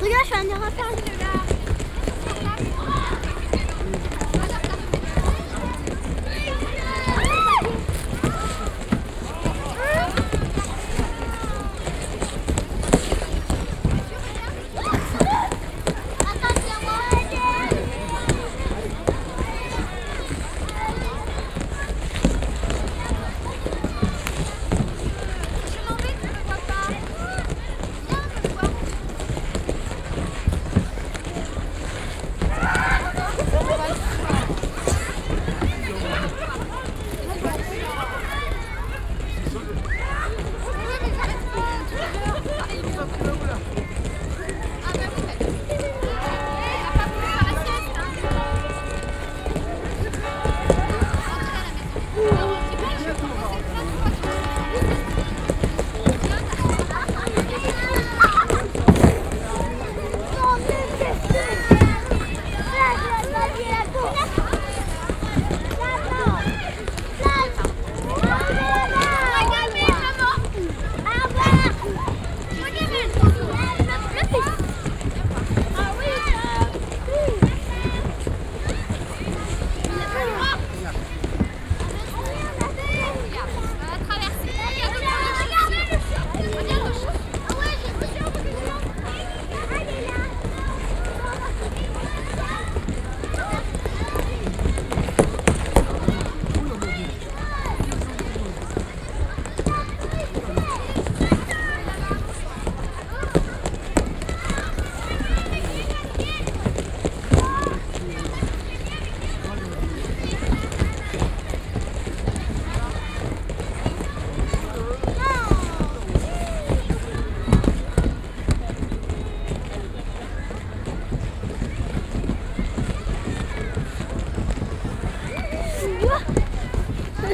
有点喜欢，等会上去的。